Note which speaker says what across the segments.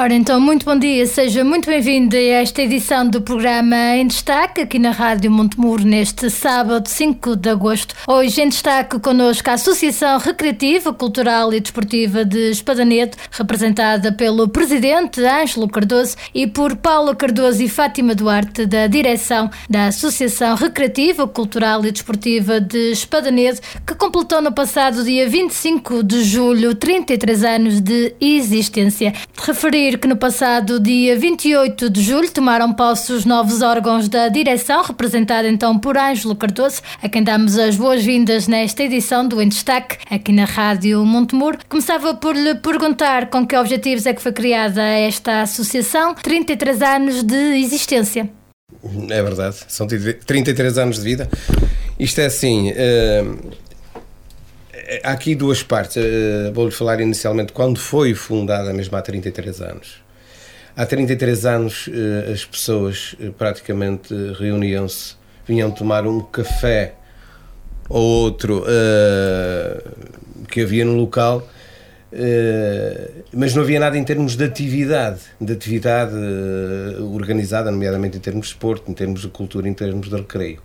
Speaker 1: Ora, então, muito bom dia, seja muito bem-vindo a esta edição do programa Em Destaque, aqui na Rádio Montemuro, neste sábado 5 de agosto. Hoje em destaque connosco a Associação Recreativa, Cultural e Desportiva de Espadaneto, representada pelo Presidente Ângelo Cardoso e por Paulo Cardoso e Fátima Duarte, da direção da Associação Recreativa, Cultural e Desportiva de Espadaneto, que completou no passado dia 25 de julho 33 anos de existência. Referir referir que no passado dia 28 de julho tomaram posse os novos órgãos da direção, representada então por Ângelo Cardoso, a quem damos as boas-vindas nesta edição do Em Destaque, aqui na Rádio Montemuro. Começava por lhe perguntar com que objetivos é que foi criada esta associação, 33 anos de existência.
Speaker 2: É verdade, são 33 anos de vida. Isto é assim. Uh há aqui duas partes. Uh, Vou-lhe falar inicialmente quando foi fundada, mesmo há 33 anos. Há 33 anos uh, as pessoas uh, praticamente reuniam-se, vinham tomar um café ou outro que havia no local, mas não havia nada em termos de atividade, de atividade organizada, nomeadamente em termos de esporte, em termos de cultura, em termos de recreio.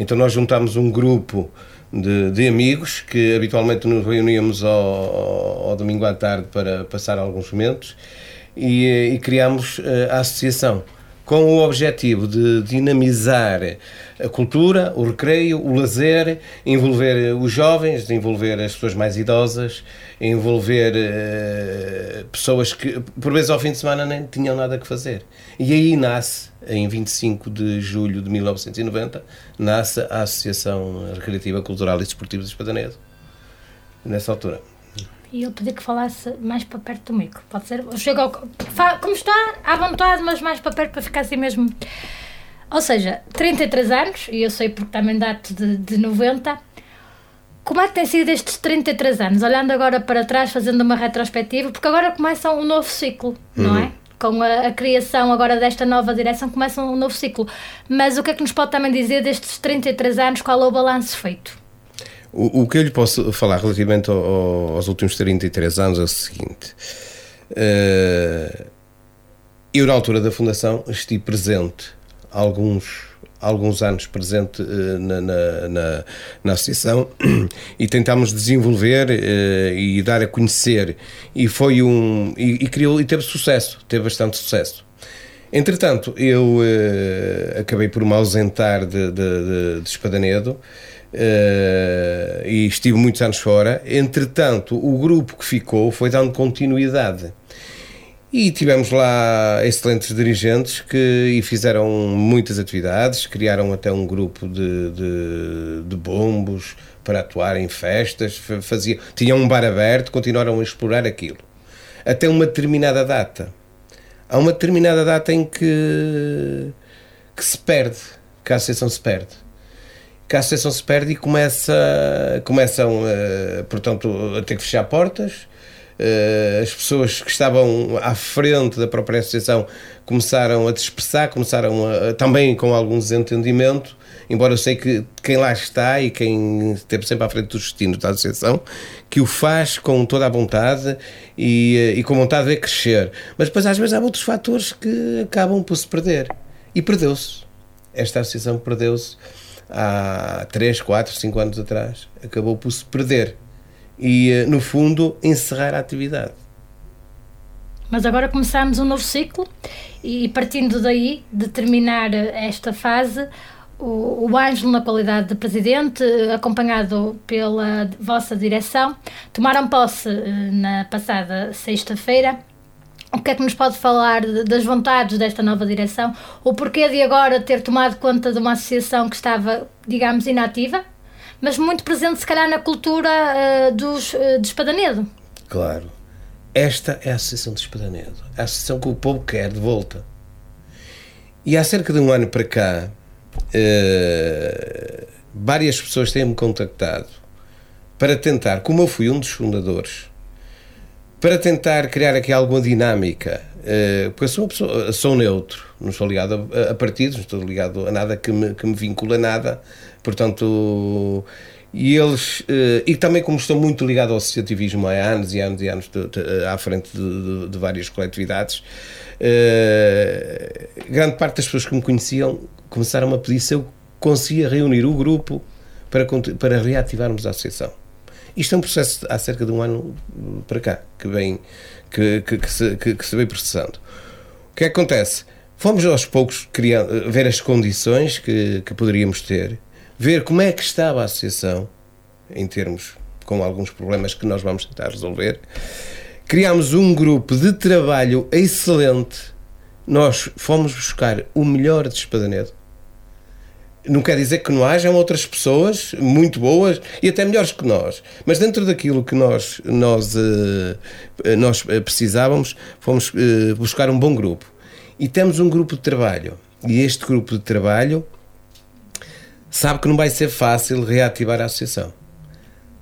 Speaker 2: Então nós juntámos um grupo de, de, amigos que habitualmente nos reuníamos ao, ao, domingo à tarde para passar alguns momentos e, e criámos eh, a associação com o objetivo de dinamizar a cultura, o recreio, o lazer, envolver os jovens, envolver as pessoas mais idosas, envolver uh, pessoas que, por vezes, ao fim de semana nem tinham nada que fazer. E aí nasce, em 25 de julho de 1990, nasce a Associação Recreativa, Cultural e Desportiva de Espadanedo, nessa altura.
Speaker 1: E eu pedi que falasse mais para perto do micro. Pode ser? Eu chego ao... Como está, à vontade, mas mais para perto para ficar assim mesmo. Ou seja, 33 anos, e eu sei porque também dato de, de 90. Como é que tem sido estes 33 anos? Olhando agora para trás, fazendo uma retrospectiva, porque agora começa um novo ciclo, uhum. não é? Com a, a, criação agora desta nova direção, começa um novo ciclo. Mas o que é que nos pode também dizer destes 33 anos? Qual é o balanço feito?
Speaker 2: O, o que eu lhe posso falar relativamente ao, aos últimos 33 anos é o seguinte. Uh, eu, na altura da fundação, estive presente alguns alguns anos presente uh, na, na, na, na, associação e tentámos desenvolver uh, e dar a conhecer e foi um e, e, criou e teve sucesso teve bastante sucesso entretanto eu acabei por me ausentar de, de, de, de Espadanedo Uh, e estive muitos anos fora. Entretanto, o grupo que ficou foi dando continuidade. E tivemos lá excelentes dirigentes que e fizeram muitas atividades, criaram até um grupo de, de, de bombos para atuar em festas, fazia, tinham um bar aberto, continuaram a explorar aquilo. Até uma determinada data. Há uma determinada data em que, que se perde, que a associação se perde que a associação se perde e começa, começam, uh, portanto, a ter que fechar portas. Uh, as pessoas que estavam à frente da própria associação começaram a dispersar, começaram a, também com algum desentendimento, embora eu sei que quem lá está e quem esteve sempre à frente do destino da associação, que o faz com toda a vontade e, eh, e com vontade de crescer. Mas depois às vezes há outros fatores que acabam por se perder. E perdeu-se. Esta associação perdeu-se há 3, 4, 5 anos atrás, acabou por se perder e, eh, no fundo, encerrar a atividade.
Speaker 1: Mas agora começamos um novo ciclo e, partindo daí, de terminar esta fase, o, o Ângelo, na qualidade de presidente, acompanhado pela vossa direção, tomaram posse eh, na passada sexta-feira o que é que nos pode falar das vontades desta nova direção? O porquê de agora ter tomado conta de uma associação que estava, digamos, inativa, mas muito presente, se calhar, na cultura uh, dos, uh, de Espadanedo?
Speaker 2: Claro. Esta é a Associação de Espadanedo. A associação que o povo quer de volta. E há cerca de um ano para cá, uh, várias pessoas têm-me contactado para tentar, como eu fui um dos fundadores, para tentar criar aqui alguma dinâmica, uh, porque sou, pessoa, sou neutro, não estou ligado a, a, partidos, não estou ligado a nada que me, que me vincula a nada, portanto, e eles uh, e também como estão muito ligados ao associativismo há anos e anos e anos de, de, à frente de, de, várias coletividades grande parte das pessoas que me conheciam começaram a pedir se eu conseguia reunir o grupo para, para reativarmos a associação isto é um processo há cerca de um ano para cá que vem que, que, que, se, que, que se vem processando o que acontece? Fomos aos poucos criar, ver as condições que, que poderíamos ter ver como é que estava a associação, em termos com alguns problemas que nós vamos tentar resolver. Criámos um grupo de trabalho excelente. Nós fomos buscar o melhor de Espadanedo. Não quer dizer que não hajam outras pessoas muito boas e até melhores que nós, mas dentro daquilo que nós, nós, eh, nós precisávamos, fomos eh, buscar um bom grupo. E temos um grupo de trabalho. E este grupo de trabalho sabe que não vai ser fácil reativar a associação.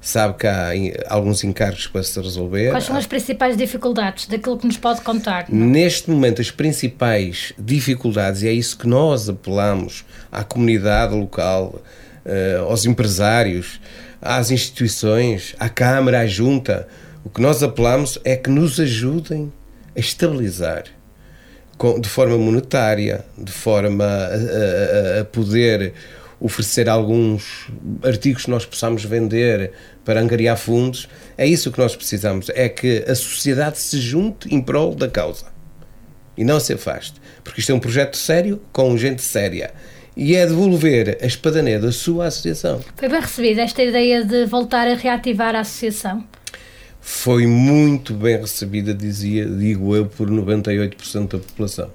Speaker 2: Sabe que há alguns encargos para se resolver.
Speaker 1: Quais são as principais dificuldades daquilo que nos pode contar?
Speaker 2: Não? Neste momento, as principais dificuldades, e é isso que nós apelamos à comunidade local, eh, aos empresários, às instituições, à Câmara, à Junta, o que nós apelamos é que nos ajudem a estabilizar de forma monetária, de forma a, a, a poder oferecer alguns artigos que nós possamos vender para angariar fundos. É isso que nós precisamos, é que a sociedade se junte em prol da causa e não se afaste, porque isto é um projeto sério com gente séria e é devolver a espadané da sua associação.
Speaker 1: Foi bem recebida esta ideia de voltar a reativar a associação?
Speaker 2: Foi muito bem recebida, dizia, digo eu, por 98% da população.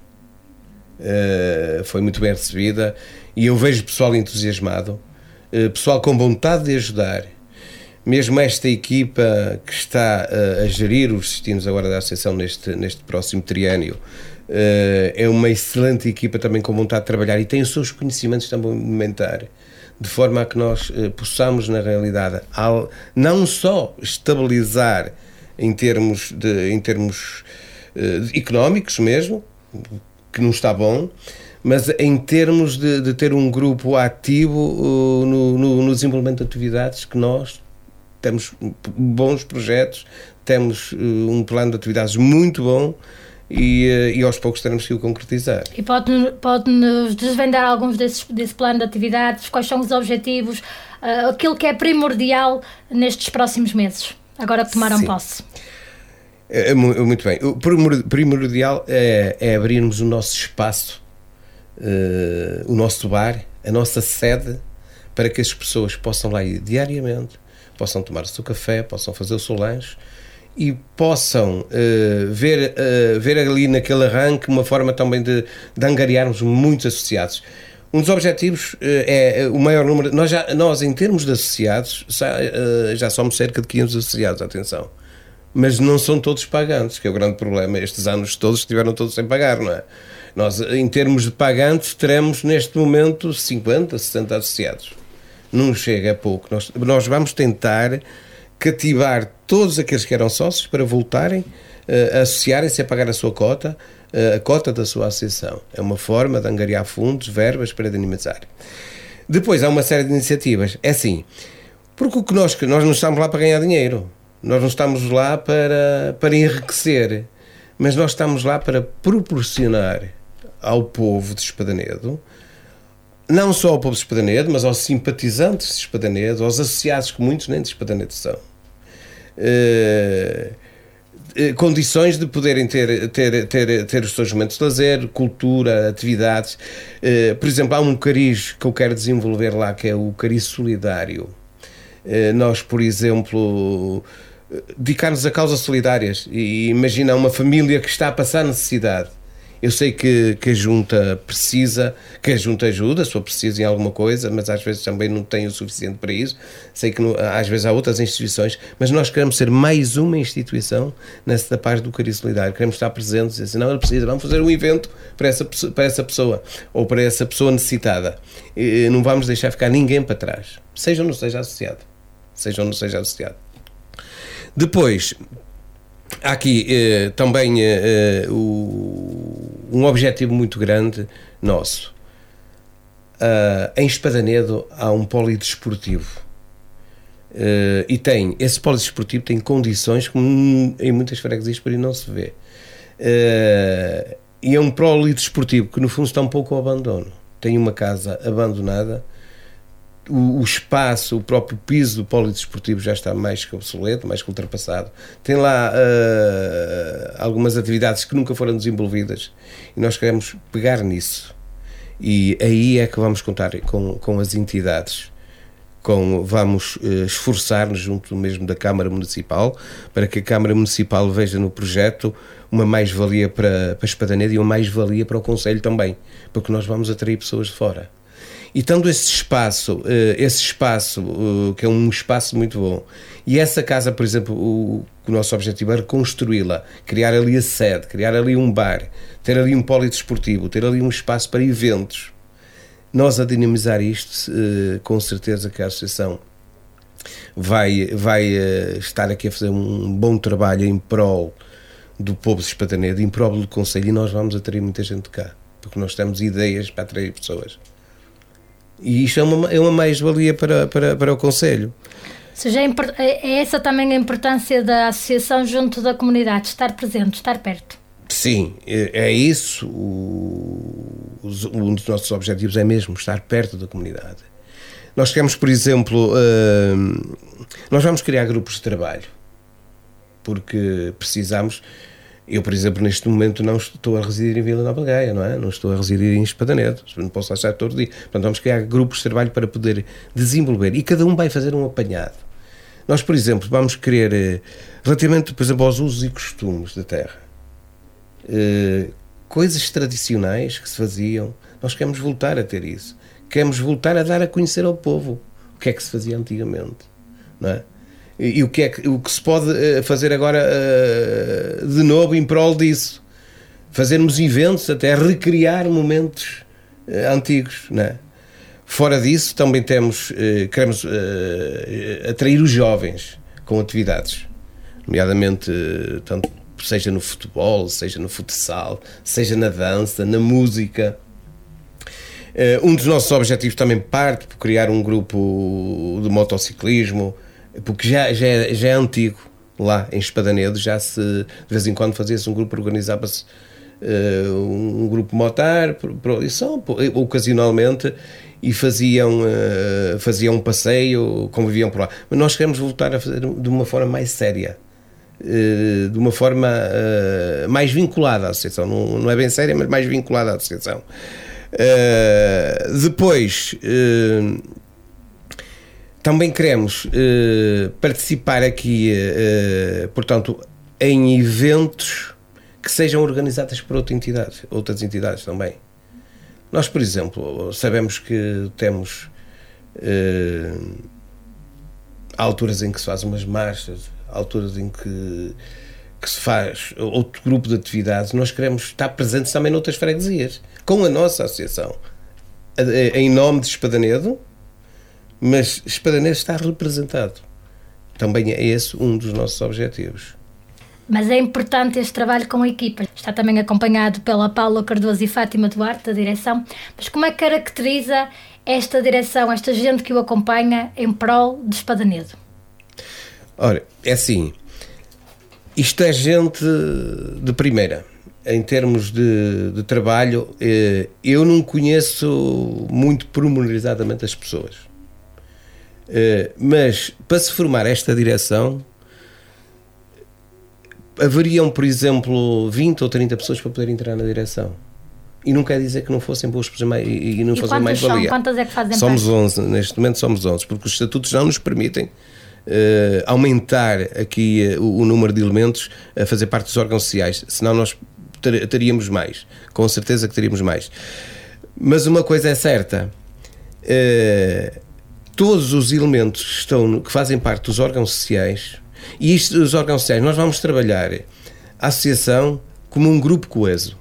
Speaker 2: Uh, foi muito bem recebida e eu vejo pessoal entusiasmado, uh, pessoal com vontade de ajudar. Mesmo esta equipa que está uh, a gerir os destinos agora da Associação neste, neste próximo triênio é uma excelente equipa também com vontade de trabalhar e tem os seus conhecimentos também alimentar de forma a que nós possamos, na realidade, não só estabilizar em termos, de, em termos económicos mesmo, que não está bom, mas em termos de, de ter um grupo ativo uh, no, no, no, desenvolvimento de atividades que nós temos bons projetos, temos uh, um plano de atividades muito bom e, uh, e aos poucos teremos que o concretizar.
Speaker 1: E pode-nos pode desvendar alguns desses, desse plano de atividades? Quais são os objetivos? Uh, aquilo que é primordial nestes próximos meses, agora que tomaram Sim. posse?
Speaker 2: É, é, muito bem. O primordial é, é abrirmos o nosso espaço, uh, o nosso bar, a nossa sede, para que as pessoas possam lá ir diariamente, possam tomar o seu café, possam fazer o seu lanche e possam uh, ver, uh, ver ali naquele arranque uma forma também de, de angariarmos muitos associados. Um dos objetivos uh, é o maior número. Nós, já, nós em termos de associados, já, já somos cerca de 500 associados, atenção mas não são todos pagantes, que é o grande problema. Estes anos todos estiveram todos sem pagar, não é? Nós, em termos de pagantes, teremos neste momento 50, 60 associados. Não chega a pouco. Nós, nós vamos tentar cativar todos aqueles que eram sócios para voltarem uh, a associarem-se a pagar a sua cota, uh, a cota da sua associação. É uma forma de angariar fundos, verbas para dinamizar. Depois há uma série de iniciativas. É assim, porque o que nós, nós não estamos lá para ganhar dinheiro. Nós não estamos lá para, para enriquecer, mas nós estamos lá para proporcionar ao povo de Espadanedo, não só ao povo de Espadanedo, mas aos simpatizantes de Espadanedo, aos associados que muitos nem de Espadanedo são, eh, eh, condições de poderem ter, ter, ter, ter os seus momentos de lazer, cultura, atividades. Eh, por exemplo, há um cariz que eu quero desenvolver lá, que é o cariz solidário. nós, por exemplo, dedicar-nos a causas solidárias e imagina uma família que está a passar necessidade. Eu sei que, que a junta precisa, que a junta ajuda, se for preciso em alguma coisa, mas às vezes também não tem o suficiente para isso. Sei que às vezes há outras instituições, mas nós queremos ser mais uma instituição nessa parte do Cariz Solidário. Queremos estar presentes e dizer, não, ele precisa, vamos fazer um evento para essa, para essa pessoa ou para essa pessoa necessitada. E não vamos deixar ficar ninguém para trás, seja ou não seja associado. Seja ou não seja associado. Depois, há aqui eh, também eh, eh, o, um objetivo muito grande nosso. Uh, em Espadanedo há um polidesportivo. Uh, e tem, esse polidesportivo tem condições como em muitas freguesias por aí não se vê. Uh, e é um polidesportivo que no fundo está um pouco ao abandono. Tem uma casa abandonada, o, o, espaço, o próprio piso do polidesportivo já está mais que obsoleto, mais que ultrapassado. Tem lá uh, algumas atividades que nunca foram desenvolvidas e nós queremos pegar nisso. E aí é que vamos contar com, com as entidades com, vamos uh, esforçar-nos junto mesmo da Câmara Municipal para que a Câmara Municipal veja no projeto uma mais-valia para, para Espadaneda e uma mais-valia para o Conselho também, porque nós vamos atrair pessoas de fora. E tendo esse espaço, eh, esse espaço, eh, que é um espaço muito bom, e essa casa, por exemplo, o, o nosso objetivo é reconstruí-la, criar ali a sede, criar ali um bar, ter ali um polidesportivo, ter ali um espaço para eventos, nós a dinamizar isto, eh, com certeza que a Associação vai, vai estar aqui a fazer um bom trabalho em prol do povo de Espataneda, em prol do Conselho, e nós vamos atrair muita gente cá, porque nós temos ideias para atrair pessoas. E isto é uma, é uma mais-valia para, para, para o Conselho.
Speaker 1: Ou seja, é, é essa também a importância da associação junto da comunidade, estar presente, estar perto.
Speaker 2: Sim, é, é isso. O, um dos nossos objetivos é mesmo estar perto da comunidade. Nós queremos, por exemplo, uh, nós vamos criar grupos de trabalho, porque precisamos. Eu, por exemplo, neste momento não estou a residir em Vila Nova Gaia, não é? Não estou a residir em Espadanedo, não posso achar todo dia. Portanto, vamos criar grupos de trabalho para poder desenvolver e cada um vai fazer um apanhado. Nós, por exemplo, vamos querer, eh, relativamente, por exemplo, aos usos e costumes da terra, eh, coisas tradicionais que se faziam, nós queremos voltar a ter isso. Queremos voltar a dar a conhecer ao povo o que é que se fazia antigamente, não é? E, o que é que, o que se pode eh, fazer agora uh, de novo em prol disso? Fazermos eventos, até recriar momentos uh, antigos, não é? Fora disso, também temos, queremos atrair os jovens com atividades, nomeadamente tanto seja no futebol, seja no futsal, seja na dança, na música. Eh, um dos nossos objetivos também parte por criar um grupo de motociclismo, porque já, já, é, já é antigo lá em Espadanedo, já se de vez em quando fazia-se um grupo, organizava-se uh, um grupo motar, e só ocasionalmente, e faziam, uh, faziam um passeio, conviviam por lá. Mas nós queremos voltar a fazer de uma forma mais séria eh, de uma forma uh, mais vinculada à associação. Não, não, é bem séria, mas mais vinculada à associação. Uh, depois, também queremos participar aqui, portanto, em eventos que sejam organizados por outra entidade, outras entidades também. Nós, por exemplo, sabemos que temos alturas em que se fazem umas marchas alturas em que, que se faz outro grupo de atividades, nós queremos estar presentes também noutras freguesias, com a nossa associação, em nome de Espadanedo, mas Espadanedo está representado. Também é esse um dos nossos objetivos.
Speaker 1: Mas é importante este trabalho com a equipa. Está também acompanhado pela Paula Cardoso e Fátima Duarte, da direção. Mas como é que caracteriza esta direção, esta gente que o acompanha em prol de Espadanedo?
Speaker 2: Ora, é assim, isto é gente de primeira. Em termos de, de trabalho, eh, eu não conheço muito pormenorizadamente as pessoas. Eh, mas para se formar esta direção, haveriam, por exemplo, 20 ou 30 pessoas para poder entrar na direção. E não quer dizer que não fossem boas pessoas e, não e fossem mais valia.
Speaker 1: Quantas é que fazem
Speaker 2: Somos parte? 11, neste momento somos 11, porque os estatutos não nos permitem uh, aumentar aqui uh, o, o, número de elementos a fazer parte dos órgãos sociais, senão nós ter, teríamos mais, com certeza que teríamos mais. Mas uma coisa é certa, uh, todos os elementos que, estão, que fazem parte dos órgãos sociais, e isto, os órgãos sociais, nós vamos trabalhar a associação como um grupo coeso.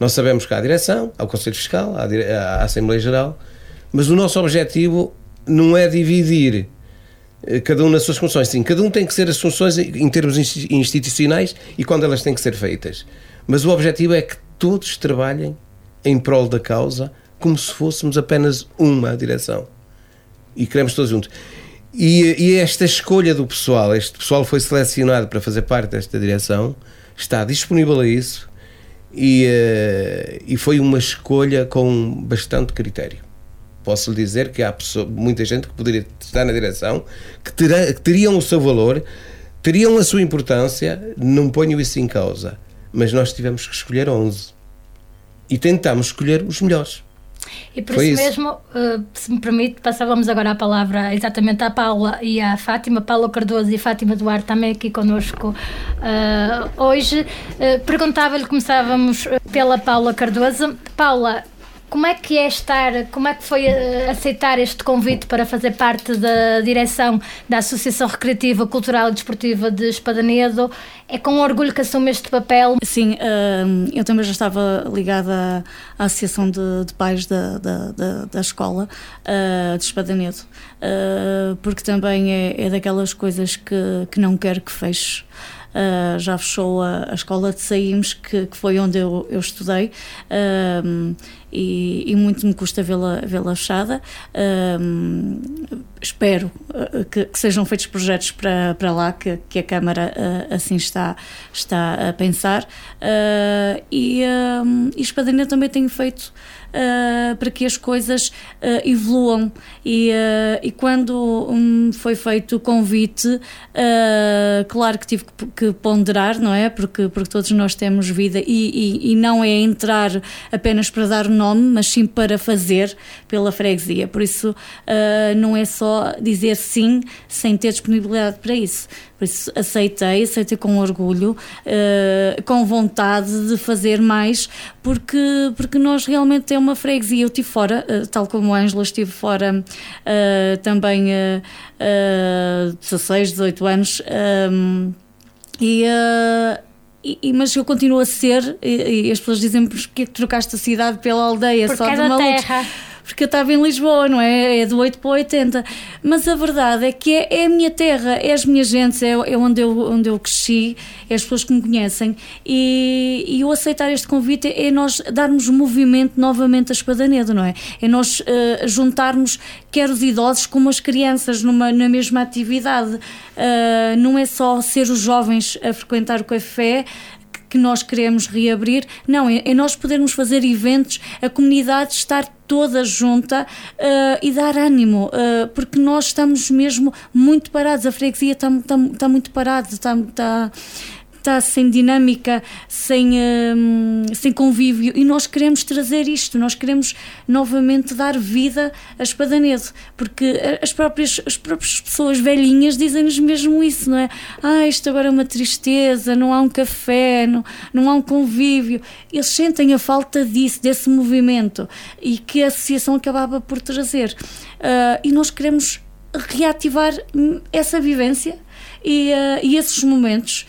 Speaker 2: Nós sabemos que há a direção, há o Conselho Fiscal, há a Assembleia Geral, mas o nosso objetivo não é dividir eh, cada um nas suas funções. Sim, cada um tem que ser as funções em termos institucionais e quando elas têm que ser feitas. Mas o objetivo é que todos trabalhem em prol da causa como se fôssemos apenas uma direção. E queremos todos juntos. E, e, esta escolha do pessoal, este pessoal foi selecionado para fazer parte desta direção, está disponível a isso e, uh, e foi uma escolha com bastante critério. Posso lhe dizer que há pessoa, muita gente que poderia estar na direção, que, terá, que teriam o seu valor, teriam a sua importância, não ponho isso em causa, mas nós tivemos que escolher 11 e tentámos escolher os melhores.
Speaker 1: E por isso, isso, mesmo, uh, se me permite, passávamos agora a palavra exatamente à Paula e à Fátima, Paula Cardoso e Fátima Duarte também aqui connosco uh, hoje. Uh, Perguntava-lhe, começávamos pela Paula Cardoso. Paula, como é que é estar, como é que foi uh, aceitar este convite para fazer parte da direção da Associação Recreativa, Cultural e Desportiva de Espadanedo? É com orgulho que assume este papel?
Speaker 3: Sim, uh, eu também já estava ligada à Associação de, de Pais da, da, da, da Escola uh, de Espadanedo, porque também é, é daquelas coisas que, que não quero que feche. Uh, já fechou a, a, escola de Saímos, que, que, foi onde eu, eu estudei, uh, e, e, muito me custa vê-la vê fechada. Uh, espero que, que, sejam feitos projetos para, para lá, que, que a Câmara assim está, está a pensar. e, um, e Espadrinha também tem feito uh, para que as coisas uh, evoluam. E, uh, e quando um, foi feito o convite, claro que tive que, que, ponderar, não é? Porque, porque todos nós temos vida e, e, e não é entrar apenas para dar o nome, mas sim para fazer pela freguesia. Por isso, não é só dizer sim sem ter disponibilidade para isso. Por isso aceitei, aceitei com orgulho, uh, com vontade de fazer mais, porque, porque nós realmente temos uma freguesia. Eu estive fora, uh, tal como a Ângela estive fora uh, também uh, 16, 18 anos. Um, e, e, mas eu continuo a ser, e, e as pessoas dizem-me porque trocaste a cidade pela aldeia, só
Speaker 1: de uma terra
Speaker 3: porque eu estava em Lisboa, não é? É do 8 para 80. Mas a verdade é que é, é a minha terra, é as minhas gentes, é, é, onde, eu, onde eu cresci, é as pessoas que me conhecem. E, e eu aceitar este convite é nós darmos movimento novamente a Espadanedo, não é? É nós uh, juntarmos quer os idosos como as crianças numa, na mesma atividade. Uh, não é só ser os jovens a frequentar o café, que nós queremos reabrir. Não, é, é nós podermos fazer eventos, a comunidade estar toda junta uh, e dar ânimo, uh, porque nós estamos mesmo muito parados, a freguesia está, muito parada, está, está está sem dinâmica, sem, hum, sem convívio e nós queremos trazer isto, nós queremos novamente dar vida a Espadanedo, porque as próprias, as próprias pessoas velhinhas dizem-nos mesmo isso, não é? Ah, isto agora é uma tristeza, não há um café, não, não há um convívio. Eles sentem a falta disso, desse movimento e que a associação acabava por trazer. Uh, e nós queremos reativar essa vivência e, uh, e esses momentos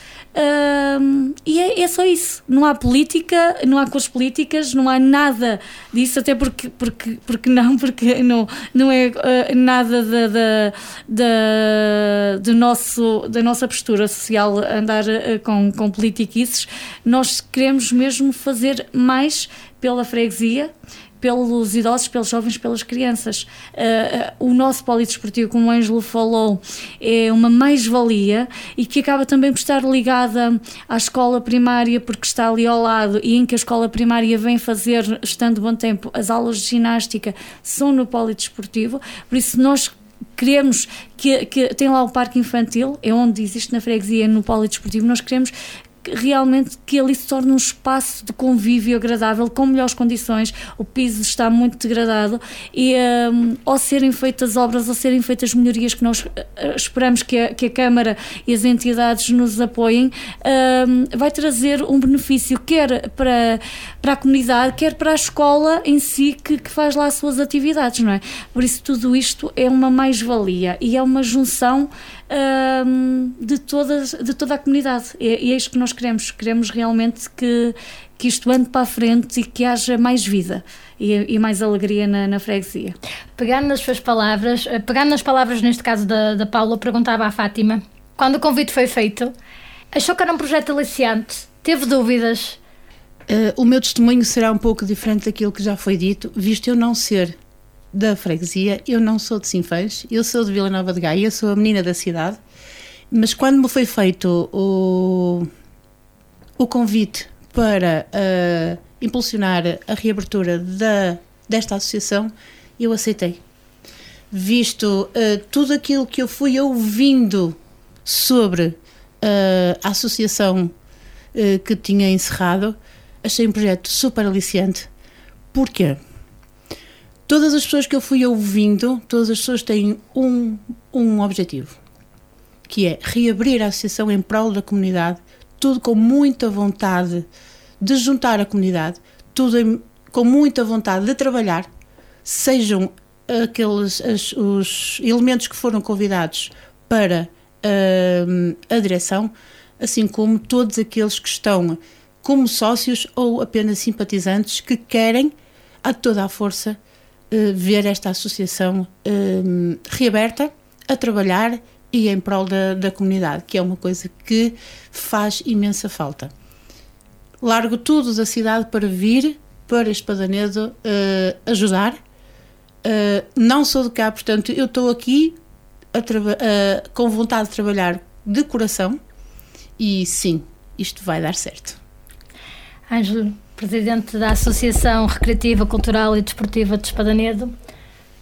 Speaker 3: e é, é, só isso. Não há política, não há cores políticas, não há nada disso, até porque, porque, porque não, porque não, não é uh, nada da, da, do nosso, da nossa postura social andar uh, com, com politiquices. Nós queremos mesmo fazer mais pela freguesia pelos idosos, pelos jovens, pelas crianças. Uh, o nosso polidesportivo, como o Ângelo falou, é uma mais-valia e que acaba também por estar ligada à escola primária, porque está ali ao lado e em que a escola primária vem fazer, estando bom tempo, as aulas de ginástica são no polidesportivo. Por isso, nós queremos que, que tem lá o parque infantil, é onde existe na freguesia, no polidesportivo, nós queremos realmente que ali se torne um espaço de convívio agradável, com melhores condições. O piso está muito degradado e um, ao serem feitas obras, ao serem feitas melhorias que nós uh, esperamos que a, que a Câmara e as entidades nos apoiem, um, vai trazer um benefício quer para, para a comunidade, quer para a escola em si que, que faz lá as suas atividades, não é? Por isso tudo isto é uma mais-valia e é uma junção um, de, todas, de toda a comunidade. E, e é isto que nós queremos. Queremos realmente que, que isto ande para a frente e que haja mais vida e, e mais alegria na, na, freguesia.
Speaker 1: Pegando nas suas palavras, eh, pegando nas palavras neste caso da, da Paula, perguntava à Fátima, quando o convite foi feito, achou que era um projeto aliciante? Teve dúvidas?
Speaker 4: Uh, o meu testemunho será um pouco diferente daquilo que já foi dito, visto eu não ser da freguesia, eu não sou de Sinfãs, eu sou de Vila Nova de Gaia, eu sou a menina da cidade, mas quando me foi feito o, o convite para uh, impulsionar a reabertura da, desta associação, eu aceitei. Visto uh, tudo aquilo que eu fui ouvindo sobre uh, a associação que tinha encerrado, achei um projeto super aliciante. Porquê? Todas as pessoas que eu fui ouvindo, todas as pessoas têm um, um objetivo, que é reabrir a associação em prol da comunidade, tudo com muita vontade de juntar a comunidade, tudo em, com muita vontade de trabalhar, sejam aqueles as, os elementos que foram convidados para uh, a direção, assim como todos aqueles que estão como sócios ou apenas simpatizantes que querem a toda a força ver esta associação uh, reaberta, a trabalhar e em prol da, da comunidade, que é uma coisa que faz imensa falta. Largo tudo da cidade para vir para Espadanedo uh, ajudar. não sou de cá, portanto, eu estou aqui com vontade de trabalhar de coração e sim, isto vai dar certo.
Speaker 1: Ângelo, presidente da Associação Recreativa, Cultural e Desportiva de Espadanedo,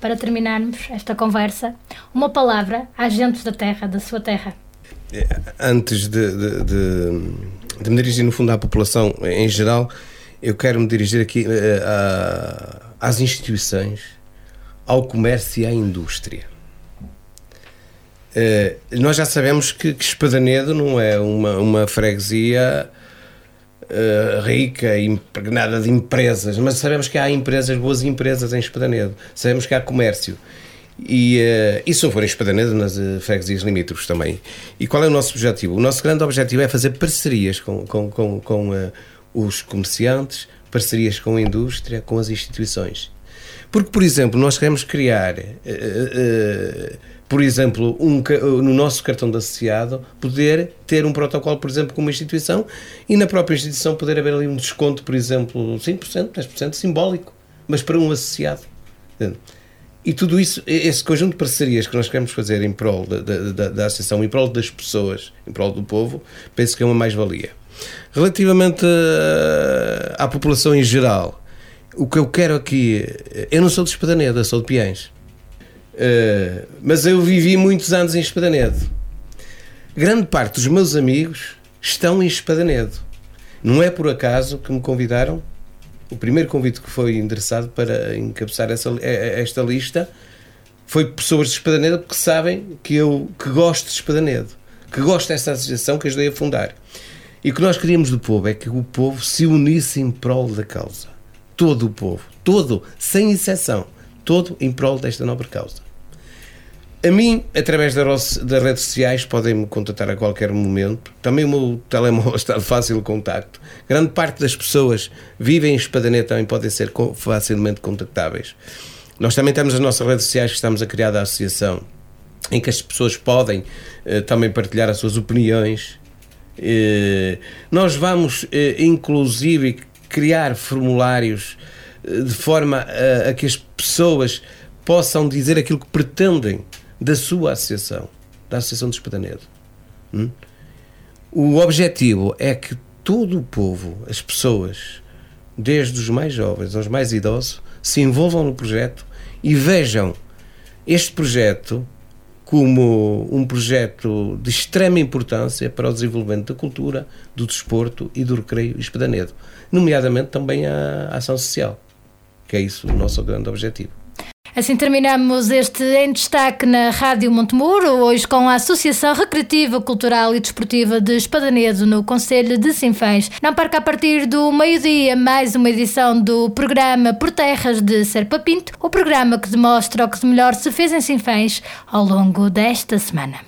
Speaker 1: para terminarmos esta conversa, uma palavra às gentes da terra, da sua terra.
Speaker 2: É, antes de, de, de, de me dirigir, no fundo, à população em geral, eu quero me dirigir aqui uh, a, às instituições, ao comércio e à indústria. Uh, nós já sabemos que, que Espadanedo não é uma, uma freguesia uh, rica impregnada de empresas, mas sabemos que há empresas, boas empresas em Espadanedo, sabemos que há comércio. E, uh, e se em Espadanedo, nas uh, freguesias limítrofes também. E qual é o nosso objetivo? O nosso grande objetivo é fazer parcerias com, com, com, com uh, os comerciantes, parcerias com a indústria, com as instituições. Porque, por exemplo, nós queremos criar uh, por exemplo, um, no nosso cartão de associado, poder ter um protocolo, por exemplo, com uma instituição e na própria instituição poder haver ali um desconto, por exemplo, 5%, 10% simbólico, mas para um associado. E tudo isso, esse conjunto de parcerias que nós queremos fazer em prol da, da, da associação, em prol das pessoas, em prol do povo, penso que é uma mais-valia. Relativamente à, à população em geral, o que eu quero aqui, eu não sou de Espadaneda, sou de Piães. Uh, mas eu vivi muitos anos em Espadanedo. Grande parte dos meus amigos estão em Espadanedo. Não é por acaso que me convidaram. O primeiro convite que foi endereçado para encabeçar essa, esta lista foi pessoas de Espadanedo porque sabem que eu que gosto de Espadanedo, que gosto desta associação que ajudei a fundar. E o que nós queríamos do povo é que o povo se unisse em prol da causa. Todo o povo, todo, sem exceção, todo em prol desta nobre causa. A mim, através das redes sociais, podem-me contatar a qualquer momento. Também o meu telemóvel está de fácil contacto. Grande parte das pessoas vivem em Espadaneta também podem ser facilmente contactáveis. Nós também temos as nossas redes sociais que estamos a criar da associação, em que as pessoas podem eh, também partilhar as suas opiniões. Eh, nós vamos, eh, inclusive, criar formulários eh, de forma a, a que as pessoas possam dizer aquilo que pretendem da sua associação, da Associação de Espadanedo. Hum? O objetivo é que todo o povo, as pessoas, desde os mais jovens aos mais idosos, se envolvam no projeto e vejam este projeto como um projeto de extrema importância para o desenvolvimento da cultura, do desporto e do recreio espedanedo, nomeadamente também a ação social, que é isso o nosso grande objetivo.
Speaker 1: Assim terminamos este em destaque na Rádio Montemuro, hoje com a Associação Recreativa, Cultural e Desportiva de Espadanedo, no Conselho de Sinfãs. Não perca a partir do meio-dia mais uma edição do programa Por Terras de Serpa Pinto, o programa que demonstra o que de melhor se fez em Sinfãs ao longo desta semana.